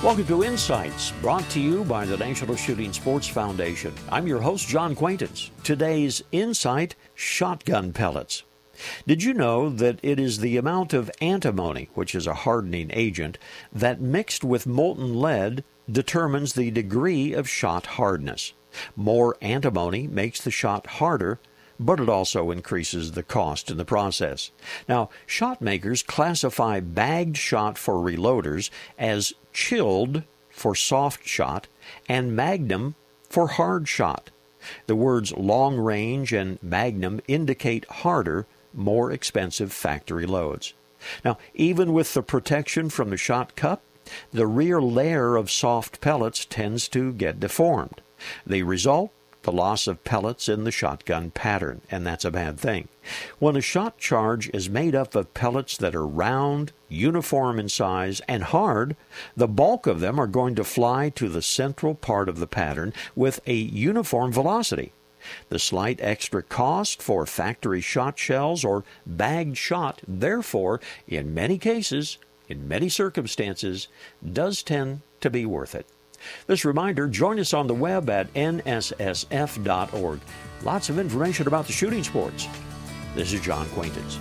Welcome to Insights, brought to you by the National Shooting Sports Foundation. I'm your host, John Quaintance. Today's Insight Shotgun Pellets. Did you know that it is the amount of antimony, which is a hardening agent, that mixed with molten lead determines the degree of shot hardness? More antimony makes the shot harder, but it also increases the cost in the process. Now, shot makers classify bagged shot for reloaders as chilled for soft shot and magnum for hard shot. The words long range and magnum indicate harder, more expensive factory loads. Now, even with the protection from the shot cup, the rear layer of soft pellets tends to get deformed. The result the loss of pellets in the shotgun pattern, and that's a bad thing. When a shot charge is made up of pellets that are round, uniform in size, and hard, the bulk of them are going to fly to the central part of the pattern with a uniform velocity. The slight extra cost for factory shot shells or bagged shot, therefore, in many cases, in many circumstances, does tend to be worth it. This reminder join us on the web at nssf.org. Lots of information about the shooting sports. This is John Quaintance.